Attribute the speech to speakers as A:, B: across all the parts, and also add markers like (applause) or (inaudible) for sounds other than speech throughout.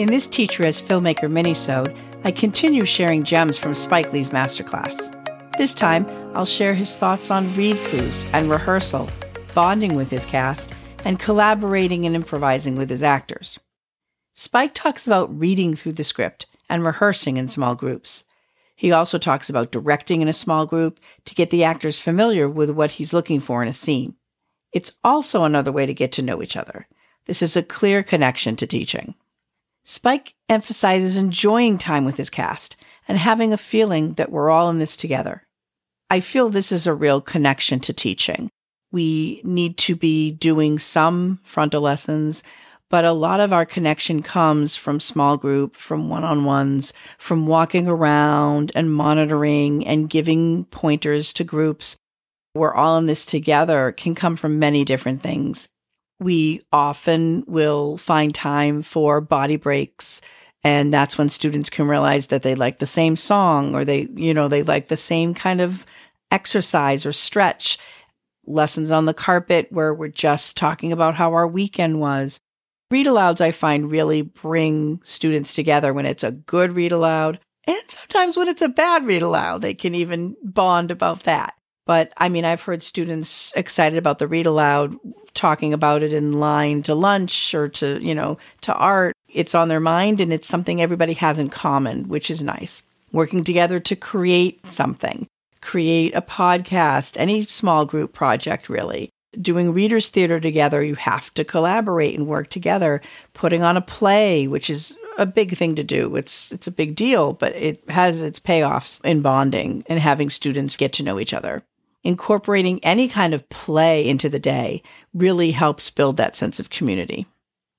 A: In this Teacher as Filmmaker minisode, I continue sharing gems from Spike Lee's masterclass. This time, I'll share his thoughts on read throughs and rehearsal, bonding with his cast, and collaborating and improvising with his actors. Spike talks about reading through the script and rehearsing in small groups. He also talks about directing in a small group to get the actors familiar with what he's looking for in a scene. It's also another way to get to know each other. This is a clear connection to teaching. Spike emphasizes enjoying time with his cast and having a feeling that we're all in this together. I feel this is a real connection to teaching. We need to be doing some frontal lessons, but a lot of our connection comes from small group, from one on ones, from walking around and monitoring and giving pointers to groups. We're all in this together can come from many different things. We often will find time for body breaks. And that's when students can realize that they like the same song or they, you know, they like the same kind of exercise or stretch. Lessons on the carpet where we're just talking about how our weekend was. Read alouds, I find, really bring students together when it's a good read aloud. And sometimes when it's a bad read aloud, they can even bond about that. But I mean, I've heard students excited about the read aloud talking about it in line to lunch or to, you know, to art. It's on their mind and it's something everybody has in common, which is nice. Working together to create something, create a podcast, any small group project, really doing readers theater together, you have to collaborate and work together. Putting on a play, which is a big thing to do. It's it's a big deal, but it has its payoffs in bonding and having students get to know each other. Incorporating any kind of play into the day really helps build that sense of community.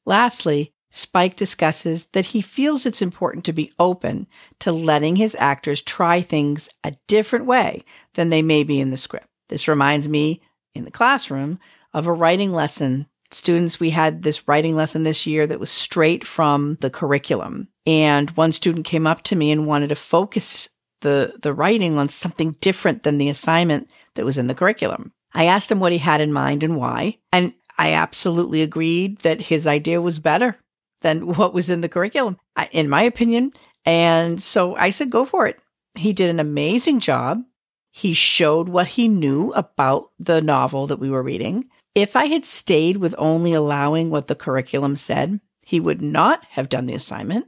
A: Lastly, Spike discusses that he feels it's important to be open to letting his actors try things a different way than they may be in the script. This reminds me in the classroom of a writing lesson. Students, we had this writing lesson this year that was straight from the curriculum. And one student came up to me and wanted to focus the, the writing on something different than the assignment that was in the curriculum. I asked him what he had in mind and why. And I absolutely agreed that his idea was better than (laughs) what was in the curriculum, in my opinion. And so I said, go for it. He did an amazing job. He showed what he knew about the novel that we were reading. If I had stayed with only allowing what the curriculum said, he would not have done the assignment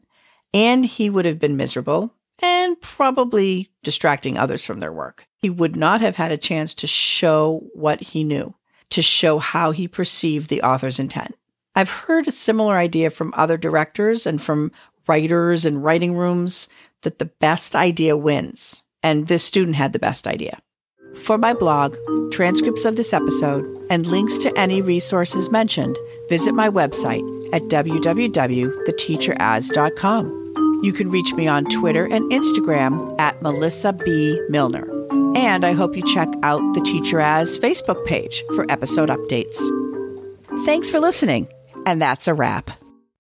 A: and he would have been miserable and probably distracting others from their work. He would not have had a chance to show what he knew, to show how he perceived the author's intent. I've heard a similar idea from other directors and from writers and writing rooms that the best idea wins and this student had the best idea. For my blog, transcripts of this episode, and links to any resources mentioned, visit my website at www.theteacheras.com. You can reach me on Twitter and Instagram at Melissa B. Milner. And I hope you check out the Teacher As Facebook page for episode updates. Thanks for listening, and that's a wrap.